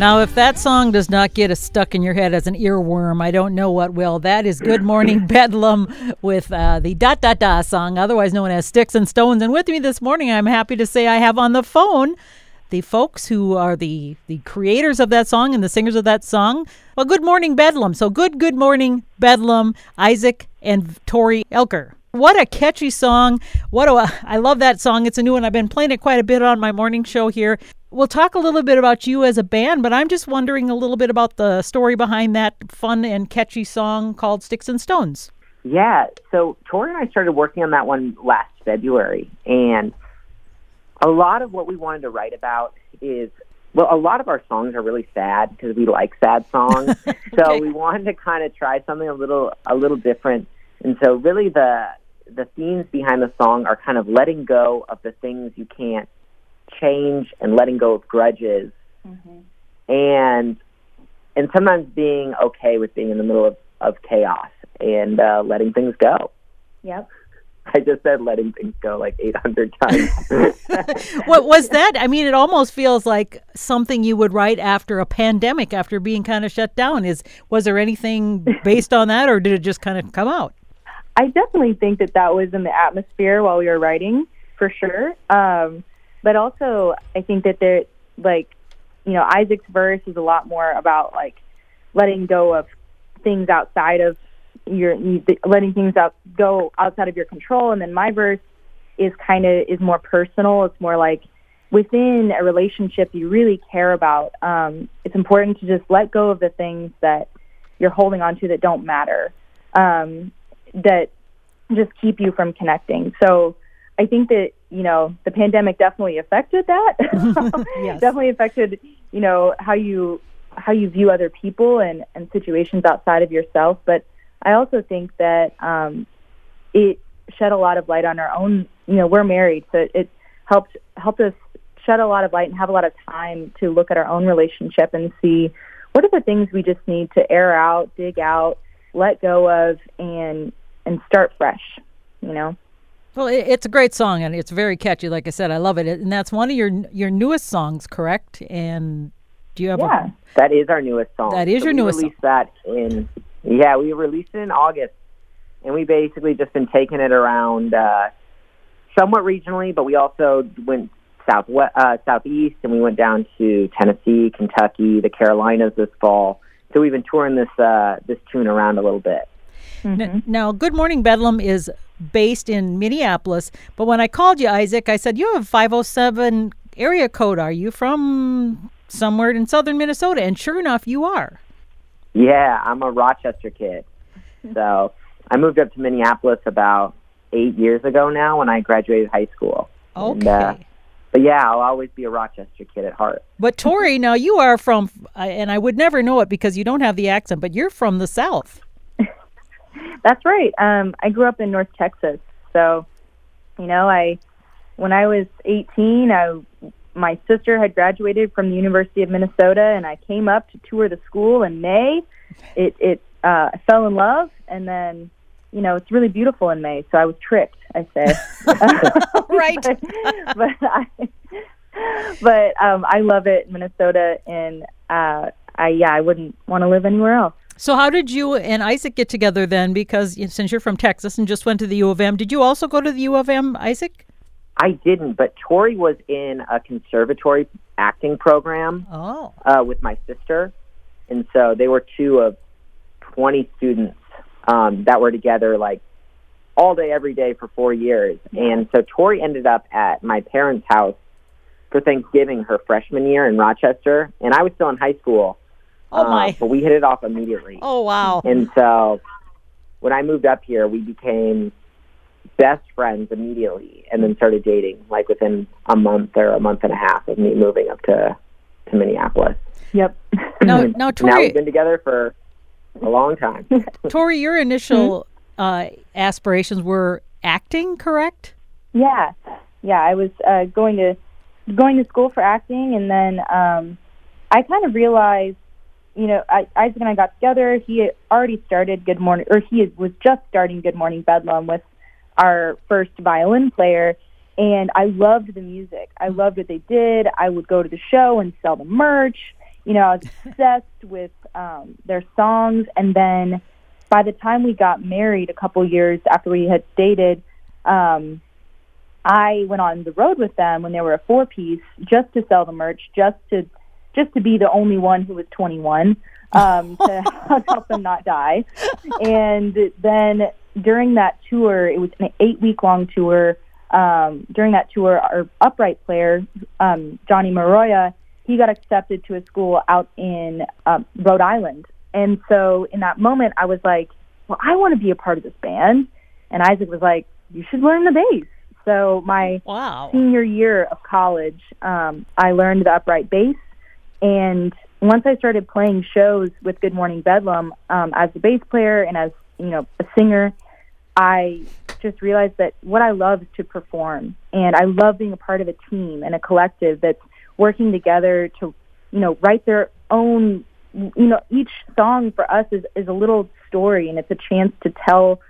Now, if that song does not get stuck in your head as an earworm, I don't know what will. That is Good Morning Bedlam with uh, the Da Da Da song, otherwise known as Sticks and Stones. And with me this morning, I'm happy to say I have on the phone the folks who are the, the creators of that song and the singers of that song. Well, Good Morning Bedlam. So, good, good morning, Bedlam, Isaac and Tori Elker. What a catchy song. What a I love that song. It's a new one. I've been playing it quite a bit on my morning show here we'll talk a little bit about you as a band, but I'm just wondering a little bit about the story behind that fun and catchy song called Sticks and Stones. Yeah, so Tori and I started working on that one last February, and a lot of what we wanted to write about is well, a lot of our songs are really sad because we like sad songs. okay. So we wanted to kind of try something a little a little different. And so really the the themes behind the song are kind of letting go of the things you can't change and letting go of grudges mm-hmm. and and sometimes being okay with being in the middle of, of chaos and uh, letting things go. Yep. I just said letting things go like 800 times. what was that? I mean, it almost feels like something you would write after a pandemic, after being kind of shut down. Is was there anything based on that, or did it just kind of come out? I definitely think that that was in the atmosphere while we were writing, for sure. Um, but also, I think that there, like, you know, Isaac's verse is a lot more about like letting go of things outside of your letting things out go outside of your control, and then my verse is kind of is more personal. It's more like within a relationship you really care about. Um, it's important to just let go of the things that you're holding on to that don't matter, um, that just keep you from connecting. So I think that you know the pandemic definitely affected that. yes. definitely affected you know how you how you view other people and and situations outside of yourself. But I also think that um, it shed a lot of light on our own. You know, we're married, so it, it helped helped us shed a lot of light and have a lot of time to look at our own relationship and see what are the things we just need to air out, dig out, let go of, and and start fresh. You know. Well, it's a great song and it's very catchy. Like I said, I love it, and that's one of your your newest songs, correct? And do you have? Yeah, a, that is our newest song. That is so your newest. Released song. that in yeah, we released it in August, and we basically just been taking it around uh, somewhat regionally, but we also went south uh, southeast, and we went down to Tennessee, Kentucky, the Carolinas this fall. So we've been touring this uh, this tune around a little bit. Mm-hmm. Now, Good Morning Bedlam is based in Minneapolis, but when I called you, Isaac, I said, You have 507 area code. Are you from somewhere in southern Minnesota? And sure enough, you are. Yeah, I'm a Rochester kid. So I moved up to Minneapolis about eight years ago now when I graduated high school. Okay. And, uh, but yeah, I'll always be a Rochester kid at heart. But Tori, now you are from, and I would never know it because you don't have the accent, but you're from the South. That's right. Um, I grew up in North Texas, so you know, I when I was 18, I my sister had graduated from the University of Minnesota, and I came up to tour the school in May. It it uh, I fell in love, and then you know it's really beautiful in May, so I was tricked. I say, right? but, but I but um, I love it, Minnesota, and uh, I yeah, I wouldn't want to live anywhere else. So, how did you and Isaac get together then? Because since you're from Texas and just went to the U of M, did you also go to the U of M, Isaac? I didn't, but Tori was in a conservatory acting program oh. uh, with my sister. And so they were two of 20 students um, that were together like all day, every day for four years. And so Tori ended up at my parents' house for Thanksgiving her freshman year in Rochester. And I was still in high school. Oh my! Uh, but we hit it off immediately. Oh wow! And so when I moved up here, we became best friends immediately, and then started dating like within a month or a month and a half of me moving up to to Minneapolis. Yep. No, no, Tori, now we've been together for a long time. Tori, your initial mm-hmm. uh, aspirations were acting, correct? Yeah, yeah. I was uh, going to going to school for acting, and then um, I kind of realized you know, I, Isaac and I got together. He had already started Good Morning, or he was just starting Good Morning Bedlam with our first violin player. And I loved the music. I loved what they did. I would go to the show and sell the merch. you know, I was obsessed with um, their songs. And then by the time we got married, a couple years after we had dated, um, I went on the road with them when they were a four piece just to sell the merch, just to just to be the only one who was 21 um, to help them not die. And then during that tour, it was an eight week long tour. Um, during that tour, our upright player, um, Johnny Maroya, he got accepted to a school out in um, Rhode Island. And so in that moment, I was like, well, I want to be a part of this band. And Isaac was like, you should learn the bass. So my wow. senior year of college, um, I learned the upright bass. And once I started playing shows with Good Morning Bedlam um, as a bass player and as you know a singer, I just realized that what I love is to perform, and I love being a part of a team and a collective that's working together to you know write their own. You know, each song for us is is a little story, and it's a chance to tell,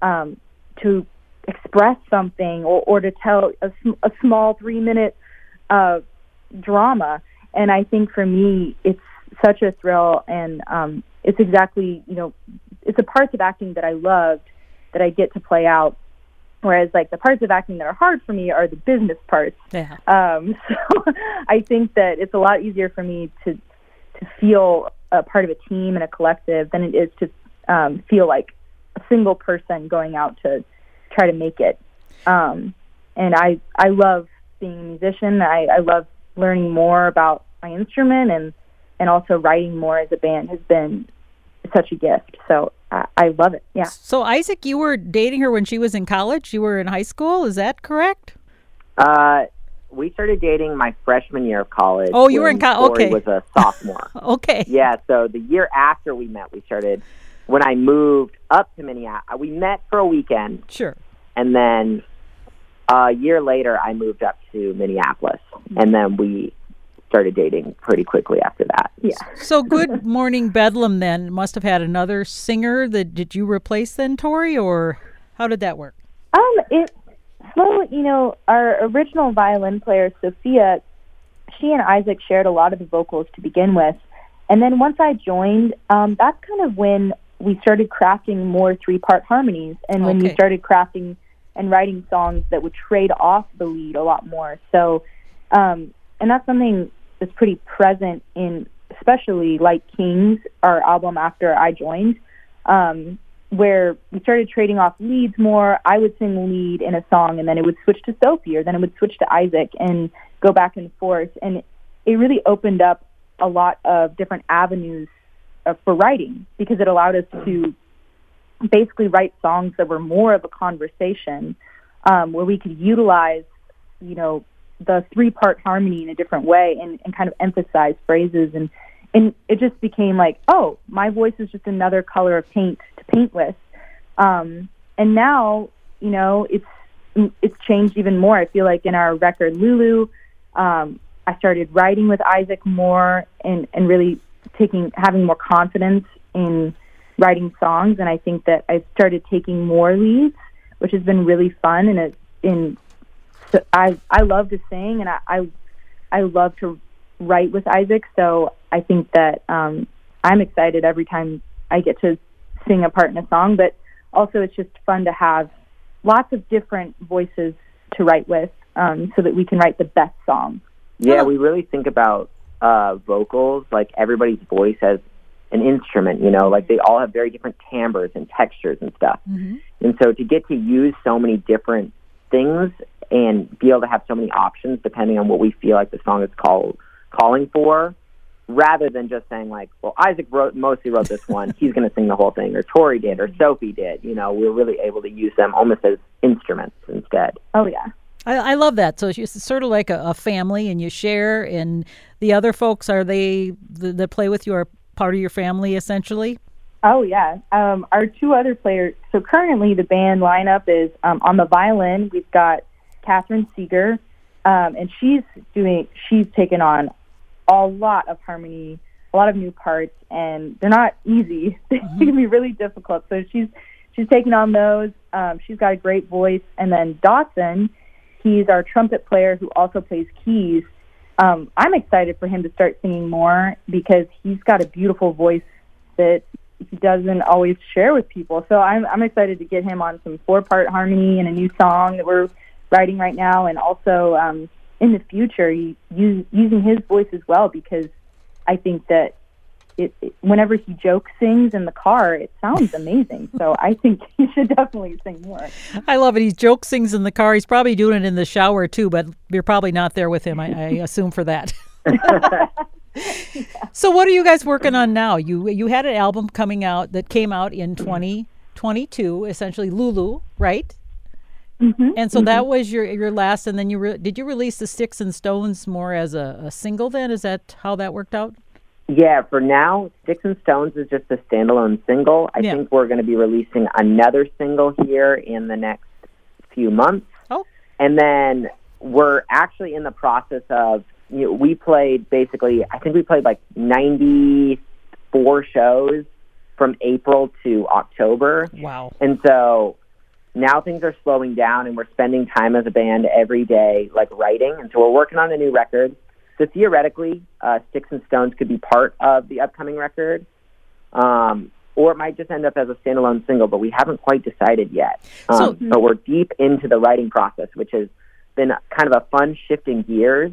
um, to express something, or or to tell a, a small three minute uh, drama and I think for me, it's such a thrill, and um, it's exactly you know, it's the parts of acting that I loved that I get to play out. Whereas like the parts of acting that are hard for me are the business parts. Yeah. Um, so I think that it's a lot easier for me to to feel a part of a team and a collective than it is to um, feel like a single person going out to try to make it. Um, and I I love being a musician. I, I love learning more about my instrument and and also writing more as a band has been such a gift. So I, I love it. Yeah. So Isaac, you were dating her when she was in college. You were in high school. Is that correct? Uh, we started dating my freshman year of college. Oh, you were in college. Okay. was a sophomore. okay. Yeah. So the year after we met, we started. When I moved up to Minneapolis, we met for a weekend. Sure. And then a year later, I moved up to Minneapolis, and then we started dating pretty quickly after that. Yeah. So Good Morning Bedlam then must have had another singer that did you replace then Tori or how did that work? Um it well, you know, our original violin player Sophia, she and Isaac shared a lot of the vocals to begin with. And then once I joined, um, that's kind of when we started crafting more three part harmonies and when Okay. we started crafting and writing songs that would trade off the lead a lot more. So um and that's something that's pretty present in especially like Kings, our album after I joined, um, where we started trading off leads more. I would sing lead in a song, and then it would switch to Sophie, or then it would switch to Isaac, and go back and forth. And it really opened up a lot of different avenues uh, for writing because it allowed us to basically write songs that were more of a conversation, um, where we could utilize, you know, the three part harmony in a different way and, and kind of emphasize phrases. And and it just became like oh my voice is just another color of paint to paint with. Um and now you know it's it's changed even more. I feel like in our record lulu um i started writing with isaac more and and really taking having more confidence in writing songs. And i think that i started taking more leads which has been really fun and it in so I I love to sing and I, I I love to write with Isaac. So I think that um, I'm excited every time I get to sing a part in a song. But also, it's just fun to have lots of different voices to write with, um, so that we can write the best song. Yeah, we really think about uh, vocals like everybody's voice has an instrument. You know, like they all have very different timbres and textures and stuff. Mm-hmm. And so to get to use so many different things and be able to have so many options depending on what we feel like the song is call, calling for, rather than just saying like, well, Isaac wrote mostly wrote this one, he's going to sing the whole thing, or Tori did, or Sophie did. You know, we're really able to use them almost as instruments instead. Oh yeah. I, I love that. So it's sort of like a, a family, and you share. And the other folks are they the, that play with you are part of your family essentially. Oh yeah. Um, our two other players. So currently the band lineup is um, on the violin. We've got Catherine Seeger, um, and she's doing. She's taken on a lot of harmony, a lot of new parts, and they're not easy. they can be really difficult. So she's she's taking on those. Um, she's got a great voice, and then Dawson, he's our trumpet player who also plays keys. um, I'm excited for him to start singing more because he's got a beautiful voice that he doesn't always share with people. So I'm I'm excited to get him on some four part harmony and a new song that we're writing right now, and also um, in the future use, using his voice as well because I think that it, it, whenever he joke sings in the car, it sounds amazing. so I think he should definitely sing more. I love it. He joke sings in the car. He's probably doing it in the shower too, but you're probably not there with him. I, I assume for that. So what are you guys working on now? You you had an album coming out that came out in 2022, essentially Lulu, right? Mm-hmm. And so mm-hmm. that was your your last, and then you re- did you release the Sticks and Stones more as a, a single? Then is that how that worked out? Yeah, for now, Sticks and Stones is just a standalone single. I Yeah. think we're going to be releasing another single here in the next few months. Oh. And then we're actually in the process of, you know, we played basically, I think we played like 94 shows from April to October. Wow. And so now things are slowing down and we're spending time as a band every day, like writing. And so we're working on a new record. So theoretically, uh, Sticks and Stones could be part of the upcoming record. Um, or it might just end up as a standalone single, but we haven't quite decided yet. Um, So- but we're deep into the writing process, which has been kind of a fun shifting gears.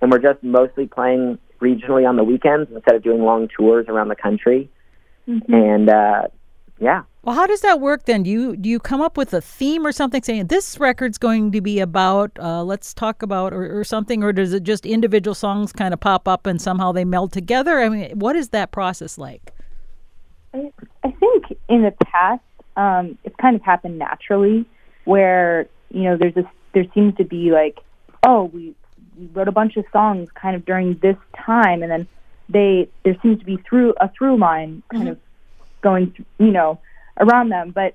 And we're just mostly playing regionally on the weekends instead of doing long tours around the country. Mm-hmm. And uh, yeah, Well, how does that work then? Do you do you come up with a theme or something saying this record's going to be about uh, let's talk about or, or something, or does it just individual songs kind of pop up and somehow they meld together? I mean, what is that process like? I, I think in the past, um, it's kind of happened naturally, where you know there's this, there seems to be like, oh, we, we wrote a bunch of songs kind of during this time, and then they there seems to be through a through line kind of going, th- you know, around them. But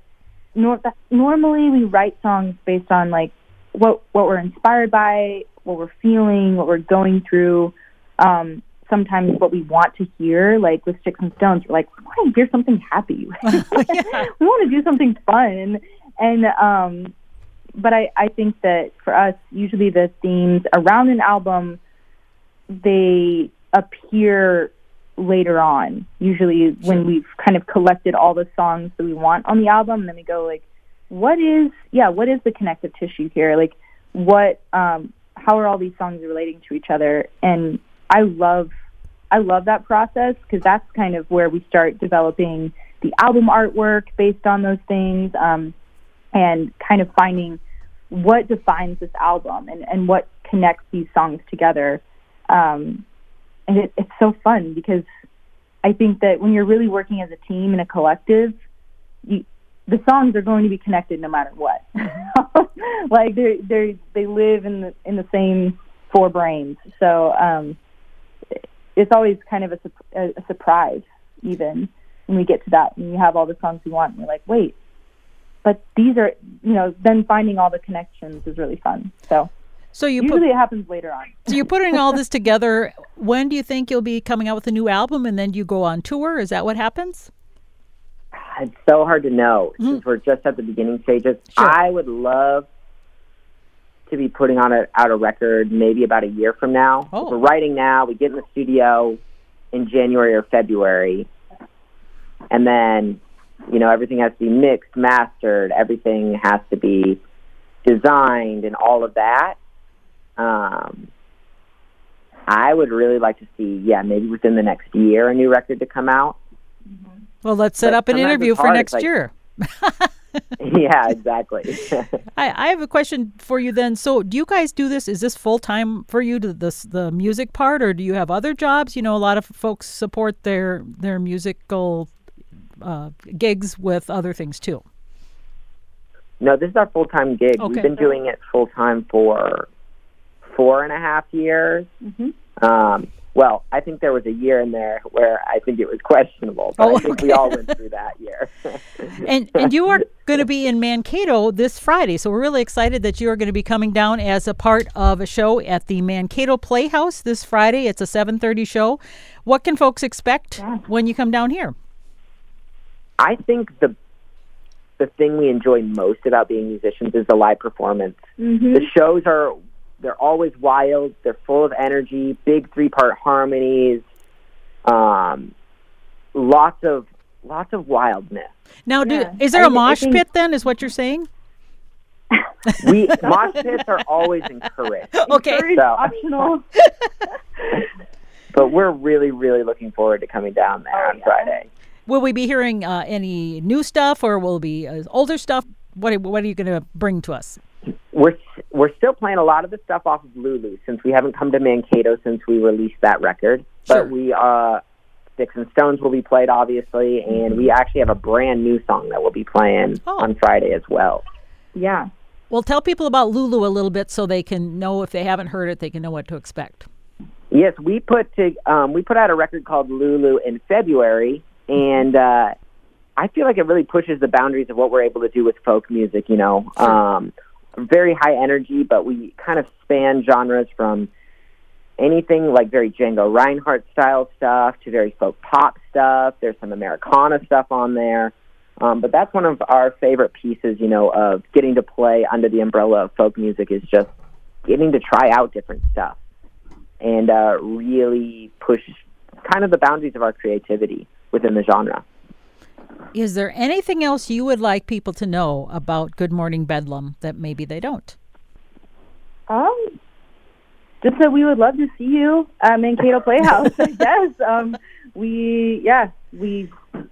nor- normally we write songs based on like what what we're inspired by, what we're feeling, what we're going through. Um, sometimes what we want to hear, like with Sticks and Stones, we're like, we want to hear something happy. we want to do something fun. And um but I, I think that for us, usually the themes around an album they appear later on. Usually when we've kind of collected all the songs that we want on the album, and then we go like, what is yeah, what is the connective tissue here? Like what um how are all these songs relating to each other? And I love I love that process because that's kind of where we start developing the album artwork based on those things, um, and kind of finding what defines this album and, and what connects these songs together. Um, and it, it's so fun because I think that when you're really working as a team and a collective, you, the songs are going to be connected no matter what. like they they they live in the in the same four brains. So um, it's always kind of a, sup- a, a surprise, even when we get to that and you have all the songs we want, and you're like, wait, but these are you know then finding all the connections is really fun. So So you usually put it happens later on. so you're putting all this together. When do you think you'll be coming out with a new album, and then you go on tour? Is that what happens? It's so hard to know since we're just at the beginning stages. Sure. I would love to be putting on a, out a record maybe about a year from now. Oh. We're writing now. We get in the studio in January or February, and then you know everything has to be mixed, mastered. Everything has to be designed and all of that. Um, I would really like to see, yeah, maybe within the next year, a new record to come out. Well, let's set But up an interview for next like- year. yeah, exactly. I, I have a question for you then. So, do you guys do this? Is this full time for you, to this the music part, or do you have other jobs? You know, a lot of folks support their their musical uh, gigs with other things too. No, this is our full time gig. Okay. We've been doing it full time for four and a half years. Mhm. Um, well, I think there was a year in there where I think it was questionable, but Oh, I think we all went through that year. And and you are going to be in Mankato this Friday, so we're really excited that you are going to be coming down as a part of a show at the Mankato Playhouse this Friday. It's a seven thirty show. What can folks expect when you come down here? I think the the thing we enjoy most about being musicians is the live performance. Mm-hmm. The shows are they're always wild. They're full of energy, big three part harmonies, um, lots of lots of wildness. Now, do, Yeah. is there I a thi- mosh think- pit then? Is what you're saying? We mosh pits are always encouraged, Okay. Encouraged, So- optional. but we're really really looking forward to coming down there Oh, on yeah. Friday. Will we be hearing uh, any new stuff, or will it be uh, older stuff? What What are you going to bring to us? We're we're still playing a lot of the stuff off of Lulu since we haven't come to Mankato since we released that record. Sure. But we uh Sticks and Stones will be played obviously, and we actually have a brand new song that we'll be playing Oh. on Friday as well. Yeah. Well, tell people about Lulu a little bit so they can know if they haven't heard it, they can know what to expect. Yes, we put to um, we put out a record called Lulu in February, and uh, I feel like it really pushes the boundaries of what we're able to do with folk music. You know, um, very high energy, but we kind of span genres from anything like very Django Reinhardt style stuff to very folk pop stuff. There's some Americana stuff on there. Um, but that's one of our favorite pieces, you know, of getting to play under the umbrella of folk music is just getting to try out different stuff and uh, really push kind of the boundaries of our creativity within the genre. Is there anything else you would like people to know about Good Morning Bedlam that maybe they don't? Um, just that we would love to see you at Mankato Playhouse. yes. Um, we yeah, we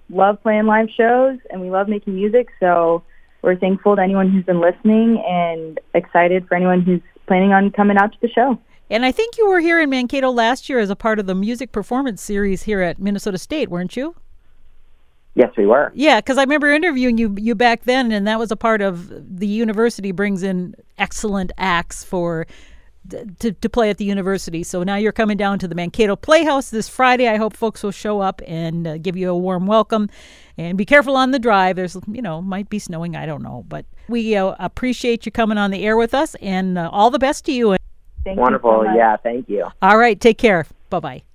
love playing live shows and we love making music. So we're thankful to anyone who's been listening and excited for anyone who's planning on coming out to the show. And I think you were here in Mankato last year as a part of the music performance series here at Minnesota State, weren't you? Yes, we were. Yeah, because I remember interviewing you you back then, and that was a part of the university brings in excellent acts for to, to play at the university. So now you're coming down to the Mankato Playhouse this Friday. I hope folks will show up and uh, give you a warm welcome. And be careful on the drive. There's, you know, might be snowing. I don't know. But we uh, appreciate you coming on the air with us and uh, all the best to you. Thank you so Wonderful. Yeah, thank you. All right. Take care. Bye bye.